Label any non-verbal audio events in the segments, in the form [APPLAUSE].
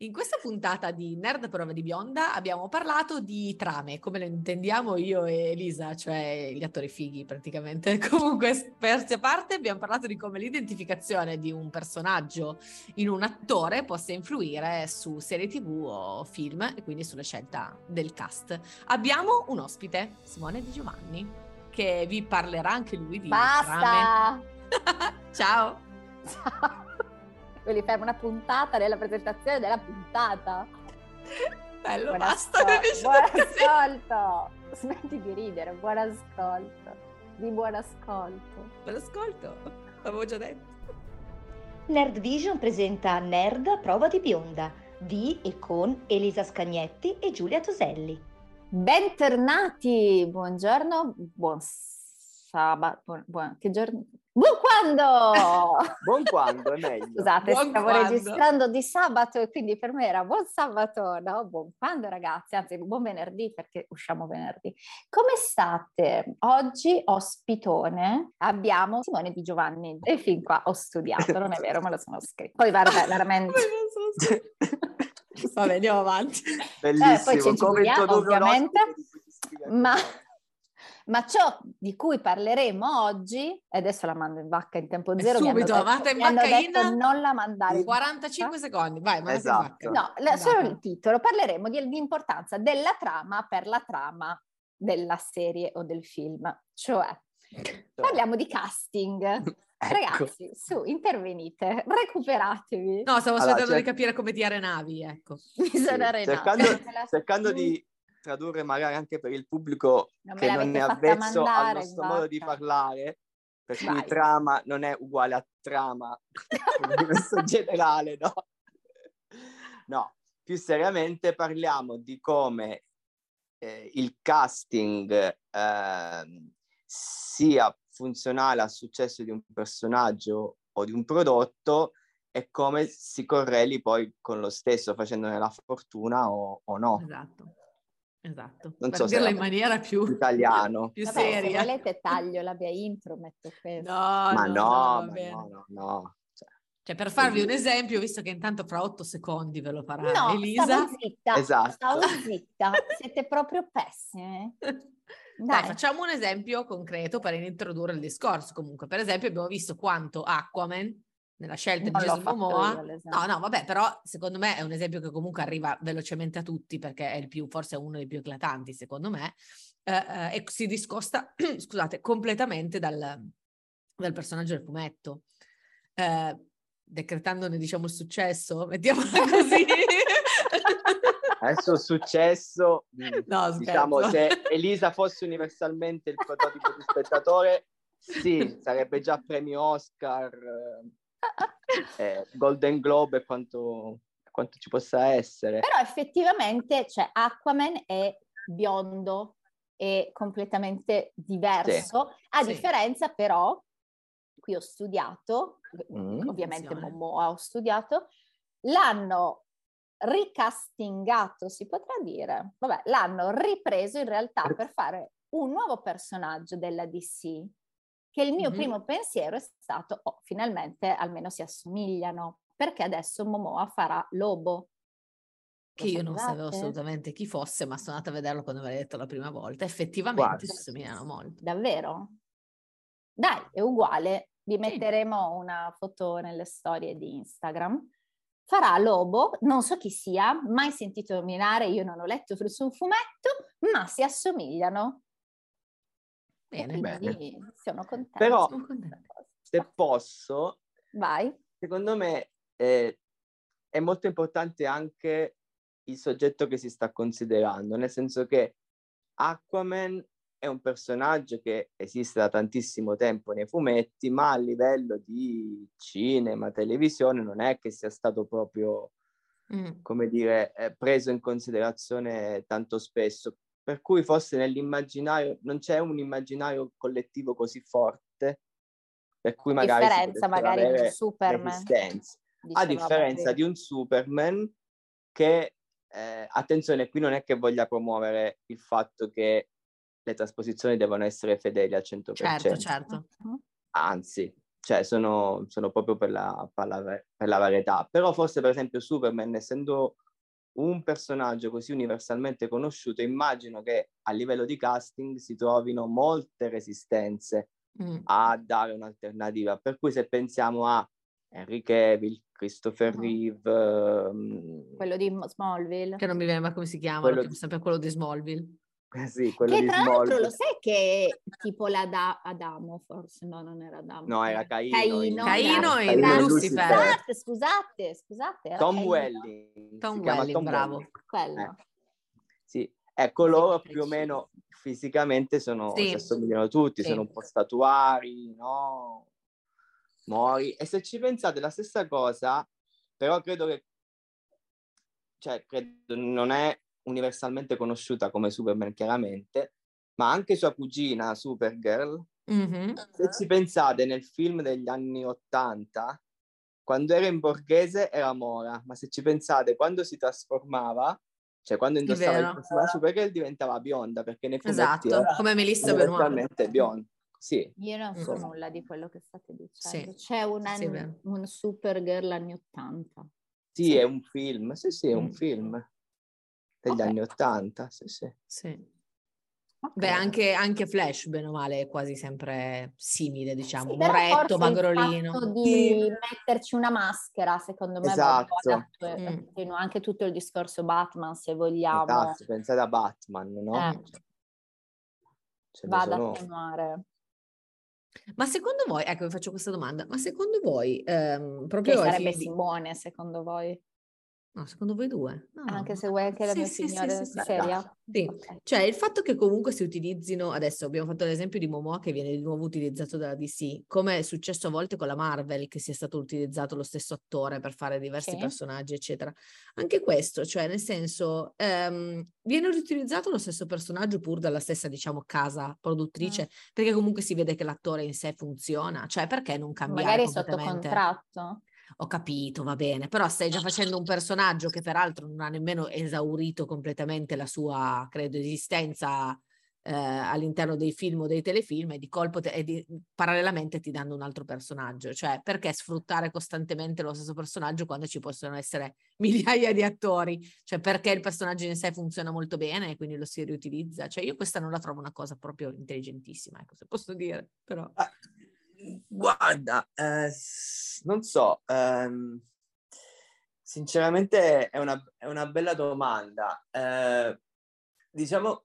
In questa puntata di Nerd Prova di Bionda abbiamo parlato di trame, come le intendiamo io e Elisa, cioè gli attori fighi praticamente. [LAUGHS] Comunque, scherzi a parte, abbiamo parlato di come l'identificazione di un personaggio in un attore possa influire su serie tv o film e quindi sulla scelta del cast. Abbiamo un ospite, Simone Di Giovanni, che vi parlerà anche lui di Basta! trame. [LAUGHS] Ciao! Ciao! Volevi fare una puntata della presentazione della puntata. Bello, Buon basta. ascol- buon ascolto! [LAUGHS] Smetti di ridere, buon ascolto. Di buon ascolto. Me l'ascolto, l'avevo già detto. Nerd Vision presenta Nerd a prova di bionda di e con Elisa Scagnetti e Giulia Toselli. Bentornati, buongiorno, buon sabato, buon, buon- che giorno? Buon quando! [LAUGHS] Buon quando è meglio. Scusate, Buon stavo quando. registrando di sabato e quindi per me era buon sabato, no? Buon quando ragazzi, anzi buon venerdì perché usciamo venerdì. Come state? Oggi ospitone abbiamo Simone Di Giovanni e fin qua ho studiato, non è vero, me lo sono scritto. Poi vabbè, [LAUGHS] veramente... Vabbè, andiamo avanti. Bellissimo. Eh, poi introdurre un ovviamente. Ma, ma ciò di cui parleremo oggi, e adesso la mando in vacca in tempo zero, mi hanno subito, detto- mandata in mi hanno vacca detto in non la mandare in 45 secondi, vai, mandate Esatto. in vacca. No, la- solo il titolo. Parleremo di- dell'importanza della trama per la trama della serie o del film. Cioè, parliamo di casting. Ecco. Ragazzi, su, intervenite, recuperatevi. No, stavo Allora, aspettando cioè- di capire come tirare navi, ecco. Mi Sì, sono arenata. cercando, [LAUGHS] Me la- cercando di tradurre magari anche per il pubblico Non che non è avvezzo al mandare, nostro modo di parlare, per cui trama non è uguale a trama [LAUGHS] in generale, no? No, più seriamente parliamo di come eh, il casting ehm, sia funzionale al successo di un personaggio o di un prodotto e come si correli poi con lo stesso facendone la fortuna o, o no. Esatto. Esatto. Non per so se dirla in maniera più Italiano. più Vabbè, se seria. volete [LAUGHS] taglio la mia intro, metto questo. No, Ma no, no, ma no, no, no. Cioè, Cioè, per farvi un esempio, visto che intanto fra otto secondi ve lo farà No, Elisa. stavo zitta, Esatto. stavo zitta, siete proprio pessime. [LAUGHS] Dai, Dai, facciamo un esempio concreto per introdurre il discorso. Comunque, per esempio, abbiamo visto quanto Aquaman, nella scelta Non di Jason Momoa, io, no, no, vabbè, però secondo me è un esempio che comunque arriva velocemente a tutti perché è il più, forse è uno dei più eclatanti, secondo me, eh, eh, e si discosta, [CLEARS THROAT] scusate, completamente dal, dal personaggio del fumetto. Eh, decretandone, diciamo, il successo, [LAUGHS] mettiamola così. Adesso è successo, mh, No, diciamo, se Elisa fosse universalmente il prototipo di spettatore, sì, sarebbe già premio Oscar, [LAUGHS] eh, Golden Globe e quanto, quanto ci possa essere. però effettivamente, cioè, Aquaman è biondo, è completamente diverso, a Sì. differenza però, qui ho studiato, Mm. ovviamente. Momoa ho studiato, l'hanno ricastingato, si potrà dire, vabbè, l'hanno ripreso in realtà per fare un nuovo personaggio della DC, che il mio Mhm. primo pensiero è stato, oh, finalmente almeno si assomigliano, perché adesso Momoa farà Lobo. che Lo io non sapevo assolutamente chi fosse, ma sono andata a vederlo quando me l'hai detto la prima volta. Effettivamente Guarda. si somigliano molto. Davvero? Dai, è uguale. Vi metteremo una foto nelle storie di Instagram. Farà Lobo, non so chi sia, mai sentito nominare, io non ho letto nessun fumetto, ma si assomigliano. E Bene, quindi sono contenta. Però- Sono contenta. Se posso, Vai. secondo me eh, è molto importante anche il soggetto che si sta considerando, nel senso che Aquaman è un personaggio che esiste da tantissimo tempo nei fumetti, ma a livello di cinema, televisione, non è che sia stato proprio, Mm. come dire, eh, preso in considerazione tanto spesso. Per cui forse nell'immaginario non c'è un immaginario collettivo così forte, per cui magari si differenza magari di avere Superman. a differenza di un Superman che, eh, attenzione, qui non è che voglia promuovere il fatto che le trasposizioni devono essere fedeli al 100%, Certo, certo. Anzi, cioè sono, sono proprio per la, per, la, per la varietà. Però forse per esempio Superman, essendo un personaggio così universalmente conosciuto, immagino che a livello di casting si trovino molte resistenze mm. a dare un'alternativa. Per cui se pensiamo a Henry Cavill, Christopher uh-huh. Reeve, um, quello di Smallville, che non mi viene mai come si chiama, quello... Sempre quello di Smallville. [LAUGHS] Sì, quello che di tra Smallville. l'altro lo sai che tipo l'Adamo, Adamo forse, no non era Adamo. No, era Caino. Caino, Caino e Lucifer. Scusate, scusate, scusate. Tom Caino. Welling. Tom Welling, Tom bravo. Welling. Quello. Eh. Sì, ecco loro più o meno fisicamente sono, sì. si assomigliano tutti, sì. sono un po' statuari, no? Mori. E se ci pensate la stessa cosa, però credo che, cioè, credo non è universalmente conosciuta come Superman chiaramente, ma anche sua cugina Supergirl, mm-hmm. se ci pensate nel film degli anni Ottanta, quando era in borghese era Mora, ma se ci pensate quando si trasformava, cioè quando indossava il costume da Supergirl diventava bionda, perché nei fumetti esatto, come Melissa Benoist. bionda. Sì. Io non so mm. nulla di quello che state dicendo. Sì. C'è un, sì, un Supergirl anni Ottanta. Sì, sì, è un film. Sì, sì, è un mm. film degli okay. anni Ottanta. Sì, sì. sì. Okay. Beh, anche, anche, Flash, bene o male, è quasi sempre simile, diciamo. Sì, Moretto, Magrolino. Il di metterci una maschera, secondo me, esatto. mm. anche tutto il discorso Batman, se vogliamo. Esatto, pensate a Batman, no? Eh. Cioè, Va ad attenuare. Ma secondo voi, ecco, vi faccio questa domanda, ma secondo voi, ehm, proprio... Che sarebbe Simone, secondo voi? No, secondo voi due? No. Anche se vuoi anche la sì, mia sì, signora sì, seria? Sì, okay. cioè il fatto che comunque si utilizzino, adesso abbiamo fatto l'esempio di Momoa che viene di nuovo utilizzato dalla DC, come è successo a volte con la Marvel, che sia stato utilizzato lo stesso attore per fare diversi sì. personaggi, eccetera. Anche questo, cioè nel senso, ehm, viene riutilizzato lo stesso personaggio pur dalla stessa, diciamo, casa produttrice, mm. perché comunque si vede che l'attore in sé funziona, cioè perché non cambiare Magari sotto contratto? Ho capito, va bene, però stai già facendo un personaggio che peraltro non ha nemmeno esaurito completamente la sua, credo, esistenza eh, all'interno dei film o dei telefilm e di colpo te- e di, parallelamente ti danno un altro personaggio. Cioè, perché sfruttare costantemente lo stesso personaggio quando ci possono essere [LAUGHS] migliaia di attori? Cioè, perché il personaggio in sé funziona molto bene e quindi lo si riutilizza? Cioè, io questa non la trovo una cosa proprio intelligentissima, ecco, se posso dire, però... Ah Guarda, eh, non so, ehm, sinceramente è una, è una, bella domanda. Eh, diciamo,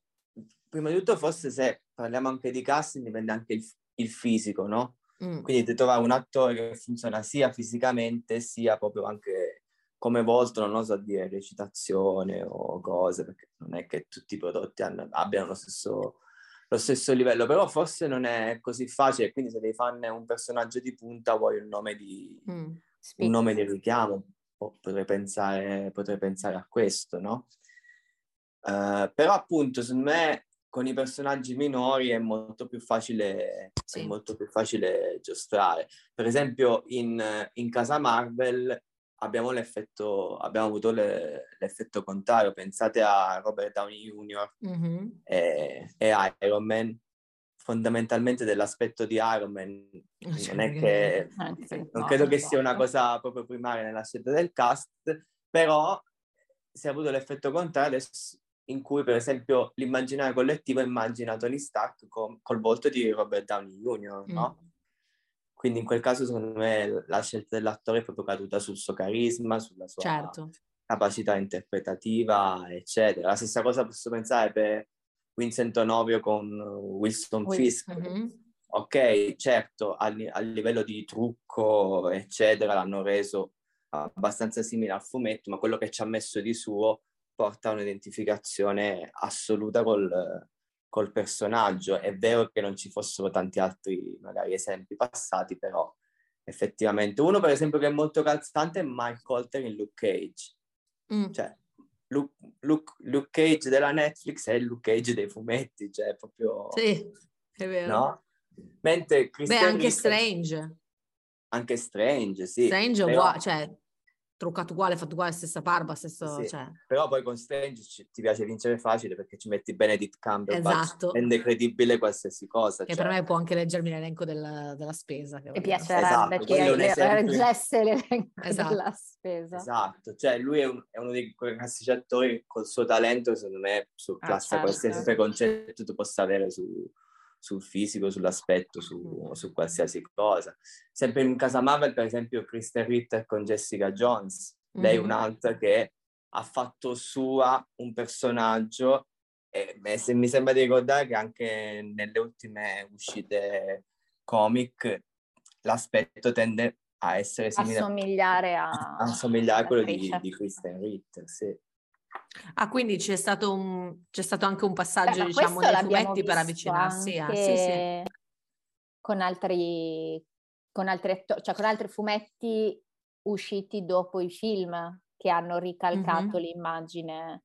prima di tutto forse se parliamo anche di casting dipende anche il, il fisico, no? Mm. Quindi di trovare un attore che funziona sia fisicamente sia proprio anche come volto, non so dire recitazione o cose, perché non è che tutti i prodotti hanno, abbiano lo stesso lo stesso livello, però forse non è così facile, quindi se devi farne un personaggio di punta vuoi un nome di, mm, un nome di richiamo, potrei pensare, potrei pensare a questo, no? Uh, però appunto secondo me con i personaggi minori è molto più facile, sì. è molto più facile giostrare. Per esempio in, in casa Marvel abbiamo l'effetto, abbiamo avuto le, l'effetto contrario. Pensate a Robert Downey Jr. Mm-hmm. e, e, Iron Man. Fondamentalmente dell'aspetto di Iron Man non è che non credo che sia una cosa proprio primaria nella scelta del cast, però si è avuto l'effetto contrario in cui per esempio l'immaginario collettivo immagina Tony Stark con, col volto di Robert Downey Jr., no? Mm quindi in quel caso, secondo me, la scelta dell'attore è proprio caduta sul suo carisma, sulla sua certo. capacità interpretativa, eccetera. La stessa cosa posso pensare per Vincent Onovio con Wilson Will, Fisk. Mm-hmm. Ok, certo, a, a, livello di trucco, eccetera, l'hanno reso abbastanza simile al fumetto, ma quello che ci ha messo di suo porta a un'identificazione assoluta col, col personaggio. È vero che non ci fossero tanti altri magari esempi passati, però effettivamente uno per esempio che è molto calzante è Mike Colter in Luke Cage. Mm. Cioè, Luke, Luke, Luke, Cage della Netflix è il Luke Cage dei fumetti, cioè proprio... Sì, è vero. No? Mentre Christian Beh, anche Strange. Anche Strange, sì. Strange, però... cioè truccato uguale, fatto uguale, stessa barba, stesso... Sì, Cioè... Però poi con Strange ci- ti piace vincere facile perché ci metti Benedict Cumberbatch, Esatto. rende credibile qualsiasi cosa. Che cioè. per me può anche leggermi l'elenco del- della spesa. che voglio- piacerebbe Esatto, che quello è un le- esempio. reggesse l'elenco Esatto. della spesa. Esatto, cioè lui è, un- è uno dei quei classici attori col suo talento, secondo me, surclassa certo. qualsiasi preconcetto tu possa avere su- sul fisico, sull'aspetto, su, su qualsiasi cosa. Sempre in casa Marvel, per esempio, Kristen Ritter con Jessica Jones, lei è Mhm. un'altra che ha fatto sua un personaggio e se mi sembra di ricordare che anche nelle ultime uscite comic l'aspetto tende a essere simile Assomigliare a... a assomigliare a quello di, di Kristen Ritter, sì. Ah, quindi c'è stato, un, c'è stato anche un passaggio, ma diciamo, l'abbiamo fumetti per avvicinarsi a... Sì, sì. Con altri, con altri cioè con altri fumetti usciti dopo i film che hanno ricalcato Mhm. l'immagine.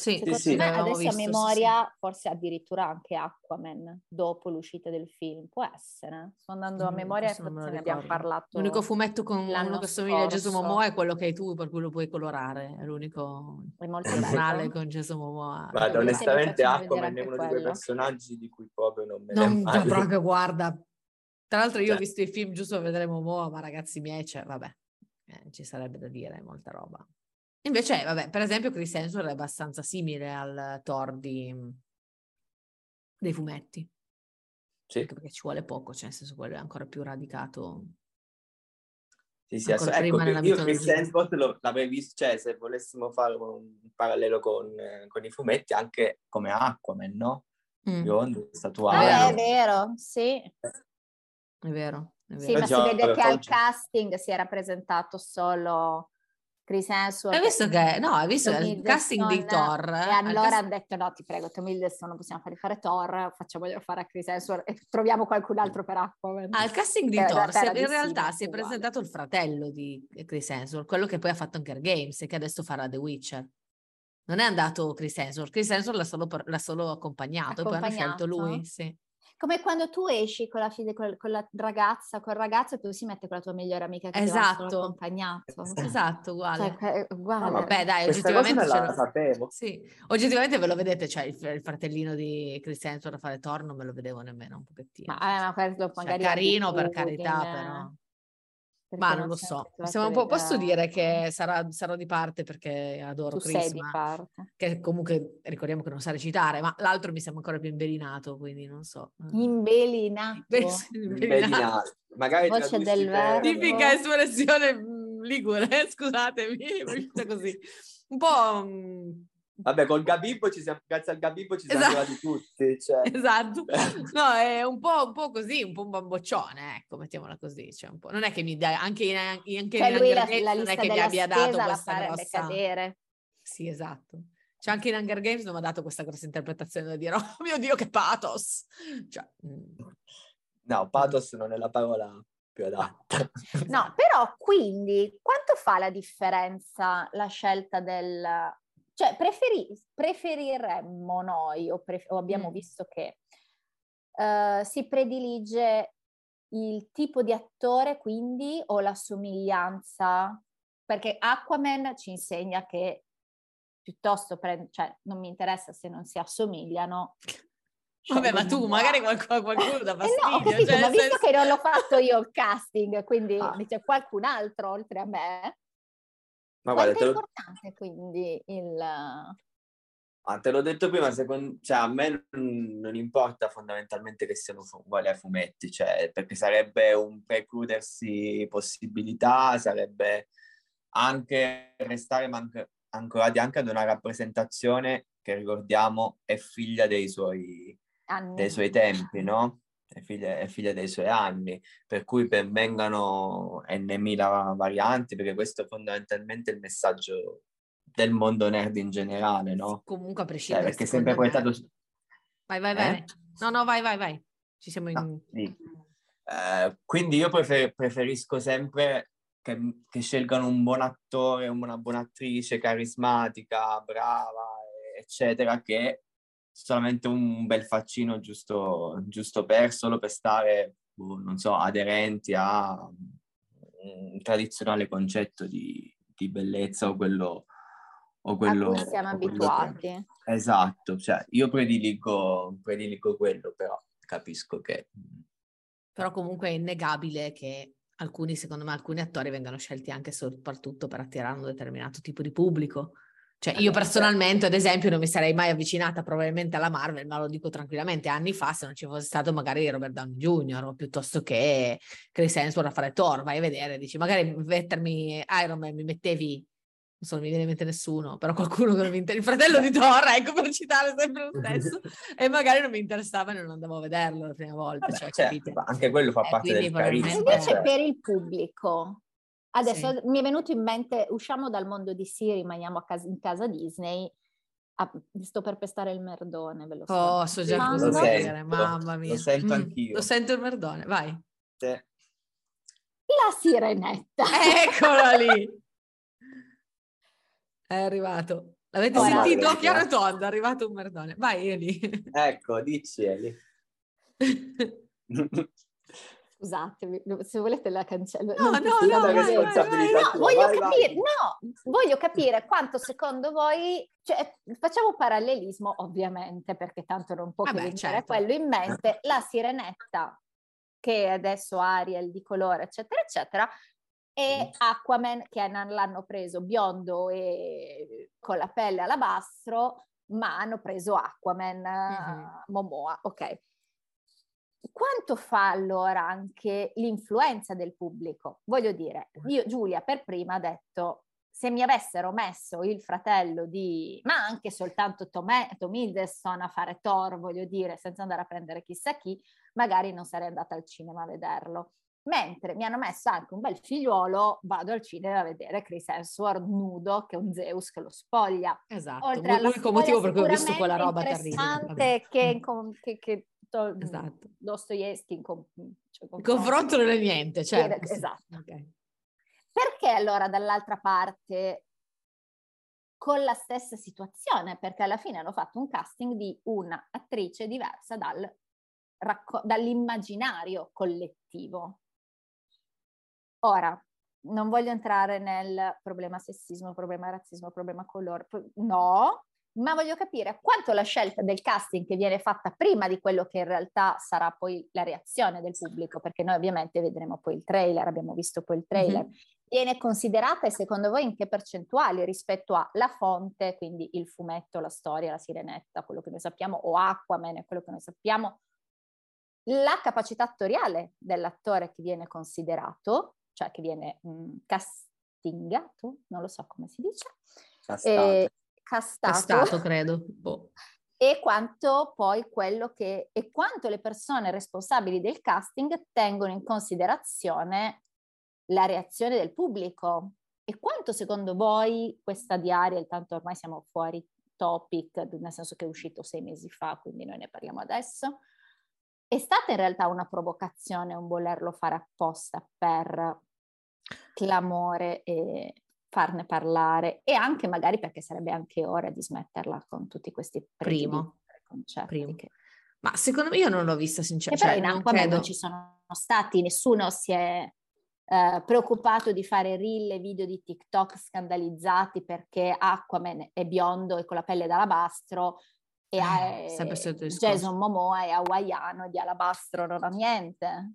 Sì, Secondo sì, me adesso visto, a sì, sì. memoria, forse addirittura anche Aquaman dopo l'uscita del film. Può essere. Sto andando a Mm, memoria e forse ne abbiamo parlato. L'unico fumetto con uno l'anno che assomiglia a scorso. Momoa è quello che hai tu, per cui lo puoi colorare. È l'unico È molto personale bello. con Jason Momoa. Guarda, onestamente Aquaman è uno di quei quello. personaggi di cui proprio non me ne Non parli. proprio, guarda. Tra l'altro io Cioè. ho visto i film giusto per vedere Momoa, ma ragazzi miei, cioè, vabbè, eh, ci sarebbe da dire, molta roba. Invece, vabbè, per esempio Chris Hemsworth è abbastanza simile al Thor di- dei fumetti, Sì, anche perché ci vuole poco, cioè nel senso quello è ancora più radicato. sì, sì, ass- ecco, io Chris. Hemsworth lo- l'avrei visto, cioè se volessimo fare un parallelo con, eh, con i fumetti, anche come Aquaman, no? Mm, Biondo, Ah, statuario. è vero, sì. è vero, è Sì, vero. ma si vede che al casting si era presentato solo Chris Hemsworth. Hai visto che, no, hai visto il casting di Thor? E al allora cast- hanno detto: no, ti prego, Tom Hiddleston, non possiamo fargli fare Thor, facciamoglielo fare a Chris Hemsworth e troviamo qualcun altro per Aquaman. Al casting di Che Thor, in di realtà si è presentato il fratello di Chris Hemsworth, quello che poi ha fatto Hunger Games e che adesso farà The Witcher. Non è andato Chris Hemsworth, Chris Hemsworth l'ha solo, l'ha solo accompagnato, e poi hanno scelto Accompagnato? lui, sì. Come quando tu esci con la, figlia- con, con la ragazza, col ragazzo, e tu si mette con la tua migliore amica che ti va solo Esatto. accompagnato. Esatto, uguale. Cioè, uguale. No, Beh, dai, cosa oggettivamente ce la lo- sapevo. Sì, oggettivamente ve lo vedete, cioè il, il fratellino di Chris Hemsworth a fare Thor non me lo vedevo nemmeno un pochettino. Ma, eh, ma quello Cioè, carino per carità, però. Ma non lo so, abituato Siamo a un po', posso dire che sarà, sarò di parte perché adoro tu Chris, sei di ma- parte. che comunque ricordiamo che non sa recitare, ma l'altro mi sembra ancora più imbelinato, quindi non so. Imbelinato. Imbelinato. Magari Voce del verbo. Tipica espressione mm, ligure, [LAUGHS] scusatemi, [LAUGHS] mi è così. Un po'... Vabbè, col Gabibbo ci siamo, grazie al Gabibbo ci siamo Esatto. arrivati tutti. Cioè. [LAUGHS] Esatto, no, è un po', un po' così, un po' un bamboccione, ecco, mettiamola così. Cioè un po'. Non è che mi dà, anche in, anche in Cioè lui la, Hunger Games la non è che mi della abbia dato questa grossa... cadere. Sì, esatto. Cioè anche in Hunger Games non mi ha dato questa grossa interpretazione da dire, [LAUGHS] oh mio Dio, che pathos! Cioè, mm. No, pathos non è la parola più adatta. No, però quindi quanto fa la differenza la scelta del... Cioè preferi- preferiremmo noi, o, pref- o abbiamo Mm. visto che eh, si predilige il tipo di attore quindi o la somiglianza? Perché Aquaman ci insegna che piuttosto, pre- cioè non mi interessa se non si assomigliano. Vabbè, ma tu magari qualcuno, qualcuno dà [LAUGHS] Eh no, ho fastidio. capito, cioè, ma visto senso- che non l'ho fatto io il casting, quindi Ah. c'è qualcun altro oltre a me, Ma quanto guarda, è te lo, importante quindi il... ah, te l'ho detto prima, secondo, cioè, a me non, non importa fondamentalmente che siano uguali ai fumetti, cioè, perché sarebbe un precludersi possibilità, sarebbe anche restare man- ancorati anche ad una rappresentazione che ricordiamo è figlia dei suoi, anni. dei suoi tempi, no? È figlia, è figlia dei suoi anni, per cui ben vengano n.000 varianti, perché questo è fondamentalmente il messaggio del mondo nerd in generale, no? Comunque a Cioè, prescindere, perché è secondo sempre me- portato... su- Vai, vai, Eh? vai. No, no, vai, vai, vai. Ci siamo in... No, sì. Eh, quindi io prefer- preferisco sempre che, che scelgano un buon attore, una buona attrice, carismatica, brava, eccetera, che solamente un bel faccino giusto, giusto per, solo per stare, boh, non so, aderenti a un tradizionale concetto di, di bellezza o quello... O quello a cui siamo abituati. Esatto, cioè io prediligo, prediligo quello, però capisco che... Però comunque è innegabile che alcuni, secondo me, alcuni attori vengano scelti anche soprattutto per attirare un determinato tipo di pubblico. Cioè, io personalmente, ad esempio, non mi sarei mai avvicinata probabilmente alla Marvel, ma lo dico tranquillamente, anni fa, se non ci fosse stato magari Robert Downey Jr. o piuttosto che Chris Hemsworth a fare Thor, vai a vedere, dici, magari mettermi Iron Man, mi mettevi non so, non mi viene in mente nessuno, però qualcuno che non mi interessa, il fratello di Thor, [LAUGHS] ecco per citare sempre lo stesso, e magari non mi interessava e non andavo a vederlo la prima volta. Vabbè, cioè, certo, anche quello fa eh, parte del carisma. Invece cioè. per il pubblico, adesso Sì. mi è venuto in mente, usciamo dal mondo di sì, rimaniamo a casa- in casa Disney, Ah, sto per pestare il merdone, ve lo so. Oh, so già Quando- cosa dire, mamma mia. lo sento Mm, anch'io. Lo sento il merdone, vai. Sì. La sirenetta. [LAUGHS] Eccola lì. È arrivato. L'avete Ora- sentito? Ora- Chiaro e tondo, è arrivato un merdone. Vai, Eli. Ecco, dici Eli. [LAUGHS] Scusatemi, se volete la cancello. No, Non no, no, vai, vai, responsabilità No, voglio vai, capire, vai. no, voglio capire quanto secondo voi, cioè, facciamo parallelismo ovviamente, perché tanto non può che Vabbè, venire certo. quello in mente, la sirenetta, che adesso Ariel di colore, eccetera, eccetera, e Aquaman, che non l'hanno preso biondo e con la pelle alabastro, ma hanno preso Aquaman, Mhm. Momoa, ok. Quanto fa allora anche l'influenza del pubblico? Voglio dire, io Giulia per prima ha detto se mi avessero messo il fratello di, ma anche soltanto Tom, Tom Hiddleston a fare Thor, voglio dire, senza andare a prendere chissà chi, magari non sarei andata al cinema a vederlo. Mentre mi hanno messo anche un bel figliuolo, vado al cinema a vedere Chris Hemsworth nudo, che è un Zeus che lo spoglia. Esatto, l'unico motivo per cui ho visto quella roba terribile. interessante che, che, che to- Esatto. Dostoevsky in com- cioè, Il confronto non è niente, certo. sì. Esatto. Ok. Perché allora dall'altra parte con la stessa situazione? Perché alla fine hanno fatto un casting di un'attrice diversa dal racco- dall'immaginario collettivo. Ora, non voglio entrare nel problema sessismo, problema razzismo, problema colore, no, ma voglio capire quanto la scelta del casting che viene fatta prima di quello che in realtà sarà poi la reazione del pubblico, perché noi ovviamente vedremo poi il trailer, abbiamo visto poi il trailer, Mhm. viene considerata e secondo voi in che percentuali rispetto alla fonte, quindi il fumetto, la storia, la sirenetta, quello che noi sappiamo, o Aquaman, quello che noi sappiamo, la capacità attoriale dell'attore che viene considerato, cioè che viene mh, castingato, non lo so come si dice, Castato. eh, castato, Castato, credo. Boh. e quanto poi quello che e quanto le persone responsabili del casting tengono in considerazione la reazione del pubblico e quanto secondo voi questa di Ariel, tanto ormai siamo fuori topic, nel senso che è uscito sei mesi fa, quindi noi ne parliamo adesso, è stata in realtà una provocazione, un volerlo fare apposta per clamore e farne parlare e anche magari perché sarebbe anche ora di smetterla con tutti questi Primo. concetti Primo. che Ma secondo me io non l'ho vista sinceramente. però Cioè, in non Aquaman credo... non ci sono stati, nessuno si è eh, preoccupato di fare reel e video di TikTok scandalizzati perché Aquaman è biondo e con la pelle d'alabastro e Eh, solito discorso. Jason Momoa è hawaiano e di alabastro non ha niente.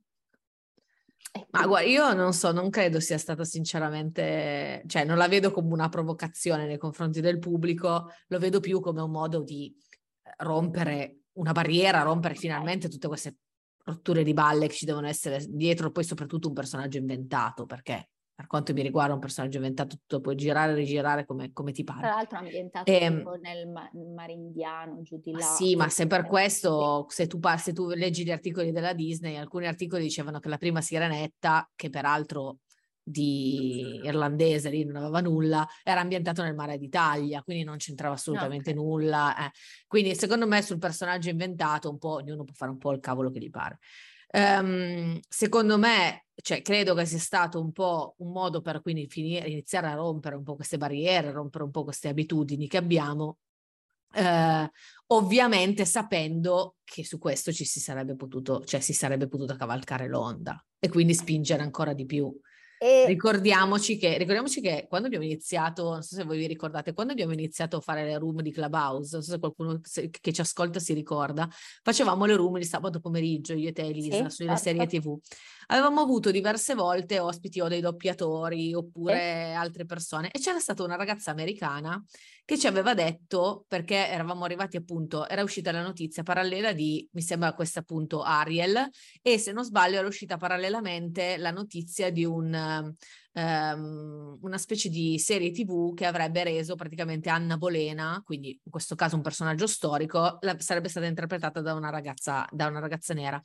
E Ma guarda, io non so, non credo sia stata sinceramente, cioè non la vedo come una provocazione nei confronti del pubblico, lo vedo più come un modo di eh, rompere una barriera, rompere finalmente tutte queste rotture di balle che ci devono essere dietro, poi soprattutto un personaggio inventato, perché per quanto mi riguarda un personaggio inventato, tu lo puoi girare e rigirare come, come ti Tra pare. l'altro ambientato Ehm, tipo nel ma- mare indiano, giù di là. sì, ma se per questo, se tu, par- se tu leggi gli articoli della Disney, alcuni articoli dicevano che la prima sirenetta, che peraltro di irlandese lì non aveva nulla, era ambientato nel mare d'Italia, quindi non c'entrava assolutamente ok. nulla. eh. Quindi secondo me sul personaggio inventato un po' ognuno può fare un po' il cavolo che gli pare. Ehm, secondo me, cioè, credo che sia stato un po' un modo per quindi finire, iniziare a rompere un po' queste barriere, rompere un po' queste abitudini che abbiamo eh, ovviamente sapendo che su questo ci si sarebbe potuto, cioè si sarebbe potuta cavalcare l'onda e quindi spingere ancora di più. E... Ricordiamoci, che, ricordiamoci che quando abbiamo iniziato, non so se voi vi ricordate, quando abbiamo iniziato a fare le room di Clubhouse, non so se qualcuno che ci ascolta si ricorda, facevamo le room di sabato pomeriggio, io e te Elisa, sì, sulle certo. serie tv. Avevamo avuto diverse volte ospiti o dei doppiatori oppure sì. altre persone e c'era stata una ragazza americana che ci aveva detto, perché eravamo arrivati appunto, era uscita la notizia parallela di, mi sembra questa appunto Ariel, e se non sbaglio era uscita parallelamente la notizia di un, um, una specie di serie tv che avrebbe reso praticamente Anna Bolena, quindi in questo caso un personaggio storico, la, sarebbe stata interpretata da una ragazza, da una ragazza nera.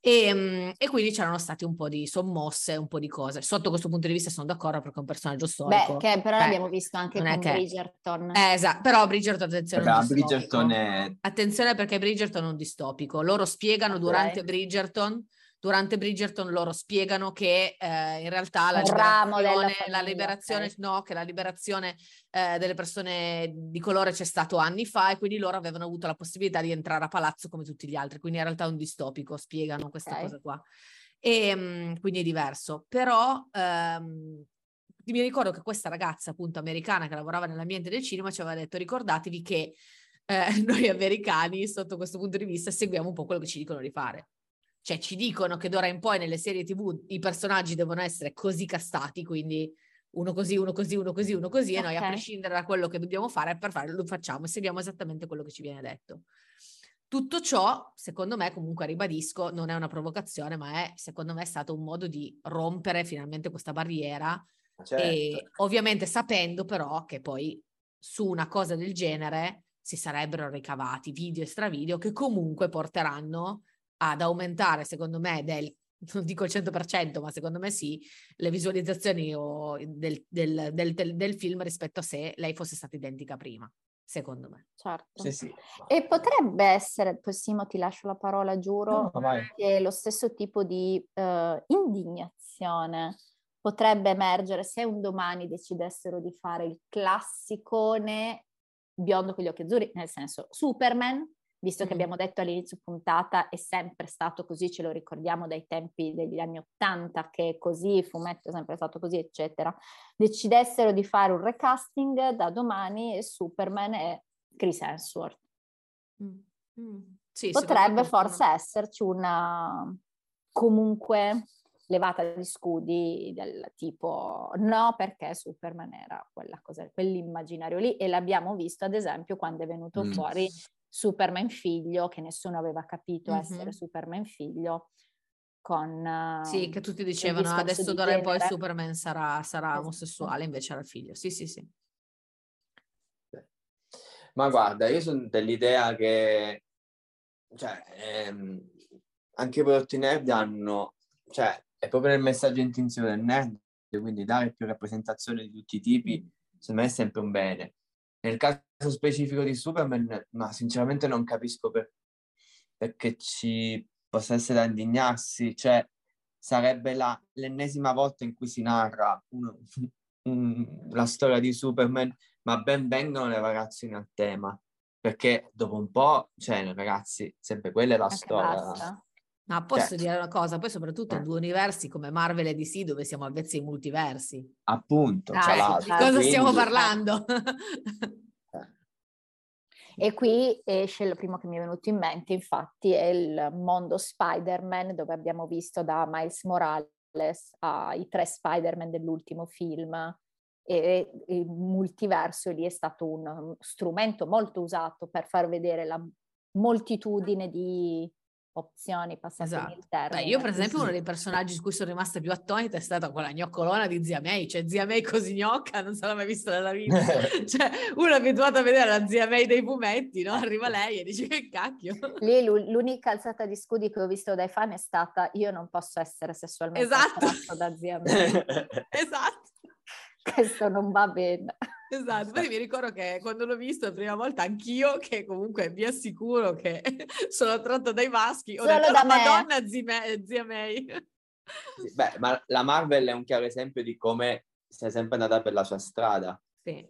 E, ehm, e, quindi c'erano state un po' di sommosse, un po' di cose. Sotto questo punto di vista sono d'accordo perché è un personaggio storico. Beh, che però eh, l'abbiamo visto anche con che... Bridgerton. Eh, esatto, però Bridgerton, attenzione. Vabbè, Bridgerton è... Attenzione perché Bridgerton è un distopico. Loro spiegano okay. durante Bridgerton durante Bridgerton loro spiegano che eh, in realtà la liberazione, la liberazione okay. no, che la liberazione eh, delle persone di colore c'è stato anni fa e quindi loro avevano avuto la possibilità di entrare a palazzo come tutti gli altri, quindi in realtà è un distopico, spiegano questa okay. cosa qua. E um, quindi è diverso, però um, mi ricordo che questa ragazza appunto americana che lavorava nell'ambiente del cinema ci aveva detto ricordatevi che eh, [LAUGHS] noi americani sotto questo punto di vista seguiamo un po' quello che ci dicono di fare cioè ci dicono che d'ora in poi nelle serie tv i personaggi devono essere così castati, quindi uno così, uno così, uno così, uno così, okay. e noi a prescindere da quello che dobbiamo fare per farlo lo facciamo e seguiamo esattamente quello che ci viene detto. Tutto ciò, secondo me, comunque ribadisco, non è una provocazione, ma è, secondo me, stato un modo di rompere finalmente questa barriera certo. e ovviamente sapendo però che poi su una cosa del genere si sarebbero ricavati video e stravideo che comunque porteranno ad aumentare, secondo me, del, [LAUGHS] non dico il 100%, ma secondo me sì, le visualizzazioni del, del, del, del film rispetto a se lei fosse stata identica prima secondo me. Certo. Sì, sì. E potrebbe essere, poi Simo ti lascio la parola, giuro, no, che lo stesso tipo di uh, indignazione potrebbe emergere se un domani decidessero di fare il classicone biondo con gli occhi azzurri, nel senso Superman, visto che abbiamo detto all'inizio puntata è sempre stato così, ce lo ricordiamo dai tempi degli anni Ottanta che è così, il fumetto è sempre stato così, eccetera, decidessero di fare un recasting da domani Superman è Chris Hemsworth. Mm. Mm. Sì, Potrebbe forse no. esserci una comunque levata di scudi del tipo no perché Superman era quella cosa, quell'immaginario lì e l'abbiamo visto ad esempio quando è venuto mm. fuori Superman figlio, che nessuno aveva capito mm-hmm. essere Superman figlio, con... Sì, che tutti dicevano adesso d'ora in poi Superman sarà, sarà esatto. omosessuale, invece era figlio. Sì, sì, sì. Ma guarda, io sono dell'idea che cioè, ehm, anche i prodotti nerd hanno, cioè, è proprio nel messaggio intensivo del nerd, quindi dare più rappresentazione di tutti i tipi, secondo me è sempre un bene. Nel caso specifico di Superman, ma sinceramente non capisco per, perché ci possa essere da indignarsi, cioè sarebbe la, l'ennesima volta in cui si narra un, un, la storia di Superman, ma ben vengono le ragazzine al tema, perché dopo un po', cioè ragazzi, sempre quella è la Anche storia. Basta. Ma posso certo. dire una cosa, poi soprattutto in eh. due universi come Marvel e DC dove siamo avvezzi ai multiversi. Appunto, ah, di cosa quindi... stiamo parlando? [LAUGHS] E qui esce il primo che mi è venuto in mente, infatti, è il mondo Spider-Man, dove abbiamo visto da Miles Morales ai tre Spider-Man dell'ultimo film. E il multiverso lì è stato un strumento molto usato per far vedere la moltitudine di opzioni, passate esatto. il termine. Beh, io per esempio uno dei personaggi su cui sono rimasta più attonita è stata quella gnoccolona di Zia May, cioè Zia May così gnocca non se l'ha mai vista nella vita, [LAUGHS] cioè uno è abituato a vedere la Zia May dei fumetti, no? Arriva lei e dice che cacchio. Lì l'unica alzata di scudi che ho visto dai fan è stata io non posso essere sessualmente esatto. da Zia May. [LAUGHS] esatto. Questo non va bene. Esatto, poi mi ricordo che quando l'ho visto la prima volta anch'io, che comunque vi assicuro che [LAUGHS] sono attratta dai maschi, ho Solo detto, da oh, Madonna zia, zia May. Sì, beh, ma la Marvel è un chiaro esempio di come sia sempre andata per la sua strada. Sì.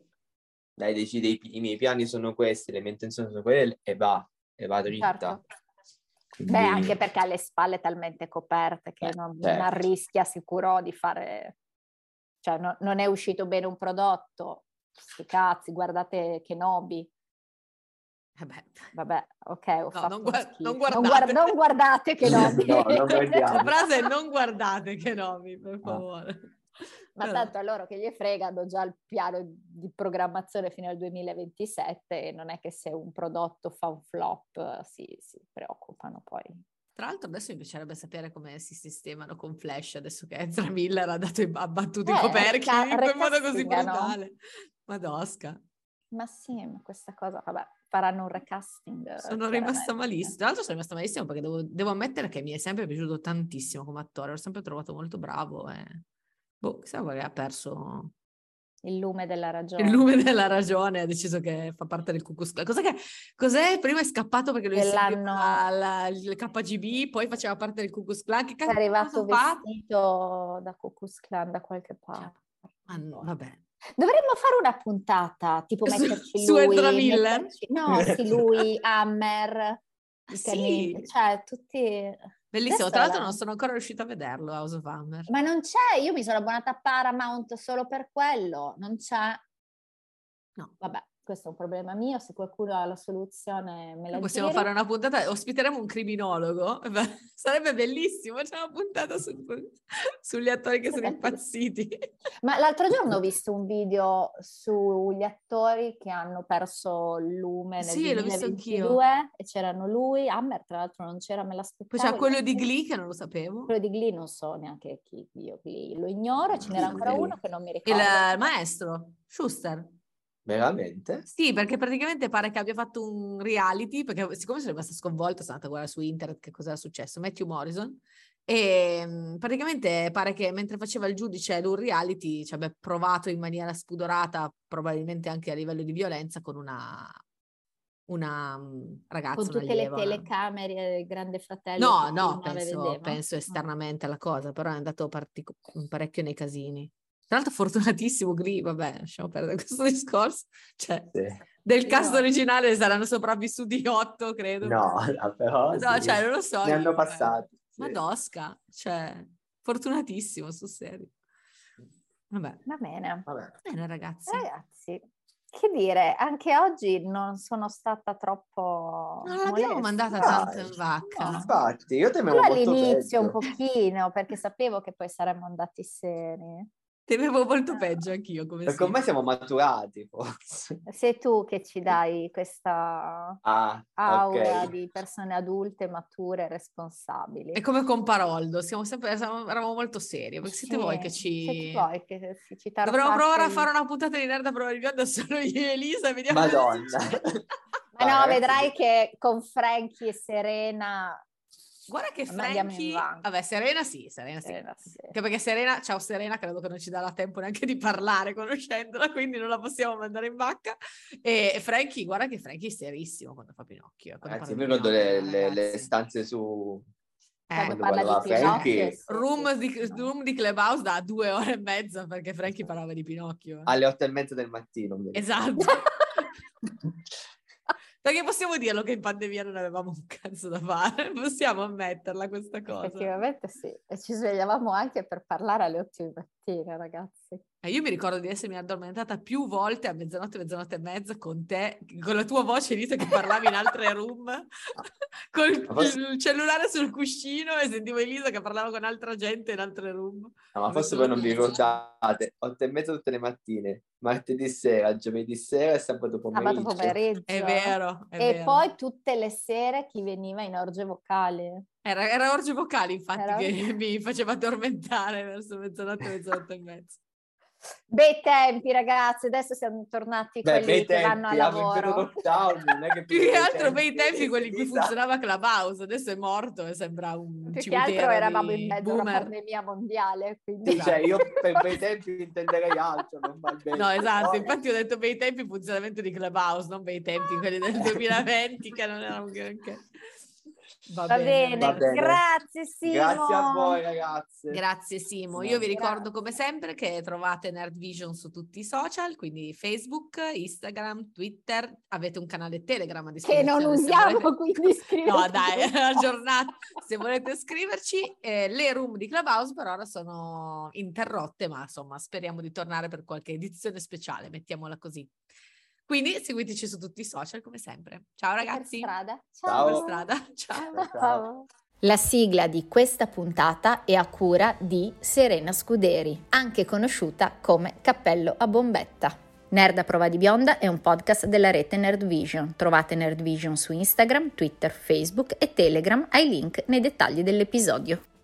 Dai, decide i, i miei piani sono questi, le mie intenzioni sono quelle e va, e va dritta. Certo. Quindi... Beh, anche perché ha le spalle talmente coperte che eh, non, certo. non rischia sicuro di fare cioè no, non è uscito bene un prodotto, sti cazzi, guardate Kenobi. Eh Vabbè, ok, ho no, fatto non, guarda, non, guardate. Non, guarda, non guardate Kenobi. [LAUGHS] no, non La frase è non guardate Kenobi, per favore. Ma Però... tanto a loro che gli frega, hanno già il piano di programmazione fino al 2027 e non è che se un prodotto fa un flop si, si preoccupano poi. Tra l'altro adesso mi piacerebbe sapere come si sistemano con Flash, adesso che Ezra Miller ha, dato, ha battuto eh, i coperchi reca- in quel modo così brutale. Madosca. Ma sì, ma questa cosa, vabbè, faranno un recasting. Sono rimasta malissimo. Tra l'altro sono rimasta malissimo perché devo, devo, ammettere che mi è sempre piaciuto tantissimo come attore, l'ho sempre trovato molto bravo e... Boh, chissà che ha perso il lume della ragione. Il lume della ragione ha deciso che fa parte del Cucus Clan. Cos'è, che, cos'è? Prima è scappato perché lui seguiva il KGB, poi faceva parte del Cucus Clan. Che cazzo è arrivato vestito da Cucus Clan da qualche cioè, parte. Ah, no, vabbè. Dovremmo fare una puntata, tipo metterci su, lui. Su Miller? Metterci, no, sì, lui, [LAUGHS] Hammer, sì. cioè tutti... Bellissimo, tra l'altro non sono ancora riuscita a vederlo, House of Hammer. Ma non c'è, io mi sono abbonata a Paramount solo per quello, non c'è. No. Vabbè, questo è un problema mio, se qualcuno ha la soluzione me la Possiamo giri. fare una puntata, ospiteremo un criminologo, sarebbe bellissimo, c'è una puntata su, sugli attori che sono impazziti. Ma l'altro giorno ho visto un video sugli attori che hanno perso il lume nel sì, 2022 e c'erano lui, Hammer tra l'altro non c'era, me l'aspettavo. Poi c'è quello di Glee che non lo sapevo. Quello di Glee non so neanche chi, io Glee lo ignoro, ce n'era ancora uno che non mi ricordo. Il maestro, Schuster. Veramente? Sì, perché praticamente pare che abbia fatto un reality, perché siccome sono rimasta sconvolta, sono andata a guardare su internet che cosa era successo, Matthew Morrison, e mm, praticamente pare che mentre faceva il giudice ad un reality ci abbia provato in maniera spudorata, probabilmente anche a livello di violenza, con una, una ragazza. Con tutte le telecamere del Grande Fratello. No, no, penso, penso, esternamente alla cosa, però è andato partic- parecchio nei casini. Tra l'altro fortunatissimo Glee, vabbè, lasciamo perdere [LAUGHS] questo discorso. Cioè, sì. del cast no. originale saranno sopravvissuti [LAUGHS] otto, credo. No, però No, sì. cioè, non lo so. Ne hanno passati. Sì. Madosca, cioè, fortunatissimo, su serio. Vabbè. Va bene. Vabbè. Bene, ragazzi. Ragazzi, che dire, anche oggi non sono stata troppo. Non l'abbiamo mandata tanto in vacca. No, infatti, io temevo molto all'inizio un pochino, perché sapevo che poi saremmo andati seri. Temevo molto peggio anch'io. Come Perché ormai siamo maturati, forse. [LAUGHS] Sei tu che ci dai questa ah, aura okay. di persone adulte, mature, responsabili. È come con Paroldo, siamo sempre, siamo, eravamo molto seri, perché siete sì, voi che ci... Siete voi che ci Dovremmo provare a fare una puntata di Nerd a prova di bionda [LAUGHS] solo io e Elisa, vediamo Madonna. Ma no, vedrai che con Frankie e Serena Guarda che Frankie, vabbè Serena sì, Serena, Serena sì. sì. Anche perché Serena, ciao Serena, credo che non ci darà tempo neanche di parlare conoscendola, quindi non la possiamo mandare in vacca. E Frankie, guarda che Frankie è serissimo quando fa Pinocchio. Quando Ragazzi, mi ricordo le, le, le, stanze su... Eh, parla di Pinocchio. Sì, room, sì, di, room di Clubhouse da due ore e mezza perché Frankie parlava di Pinocchio. Alle otto e mezza del mattino. Esatto. [LAUGHS] Perché possiamo dirlo che in pandemia non avevamo un cazzo da fare, [LAUGHS] possiamo ammetterla questa cosa. Effettivamente sì, e ci svegliavamo anche per parlare alle 8 di mattina, ragazzi. E io mi ricordo di essermi addormentata più volte a mezzanotte, mezzanotte e mezza con te, con la tua voce Elisa che parlavi in altre room, [LAUGHS] col forse... il cellulare sul cuscino e sentivo Elisa che parlava con altra gente in altre room. No, ma forse voi non vi ricordate, otto e mezza tutte le mattine, martedì sera, giovedì sera e sabato pomeriggio. Sabato pomeriggio. È vero, è E vero. poi tutte le sere chi veniva in orge vocali. Era, era orge vocali infatti era... che [LAUGHS] mi faceva addormentare verso mezzanotte, mezzanotte e mezza. Bei tempi, ragazzi. Adesso siamo tornati Beh, quelli che tempi, vanno a lavoro. Lockdown, [LAUGHS] non è che [LAUGHS] più che altro bei tempi quelli in cui funzionava Clubhouse. Adesso è morto e sembra un Più che altro eravamo in mezzo a una pandemia mondiale. Quindi... Cioè, io per [LAUGHS] bei tempi intenderei altro, non bene. No, esatto. Poi... Infatti ho detto bei tempi funzionamento di Clubhouse, non bei tempi quelli del 2020 che non erano granché. Va, Va bene. bene. grazie Simo. Grazie a voi ragazze. Grazie Simo. Io vi ricordo come sempre che trovate Nerd Vision su tutti i social, quindi Facebook, Instagram, Twitter, avete un canale Telegram a disposizione. Che non usiamo, volete... quindi scriverci. No dai, aggiornate se volete [LAUGHS] scriverci. Eh, le room di Clubhouse per ora sono interrotte, ma insomma speriamo di tornare per qualche edizione speciale, mettiamola così. Quindi seguiteci su tutti i social come sempre. Ciao ragazzi. Per strada. [LAUGHS] Ciao. Ciao. strada. Ciao. Ciao. La sigla di questa puntata è a cura di Serena Scuderi, anche conosciuta come Cappello a bombetta. Nerd a prova di bionda è un podcast della rete Nerd Vision. Trovate Nerd Vision su Instagram, Twitter, Facebook e Telegram ai link nei dettagli dell'episodio.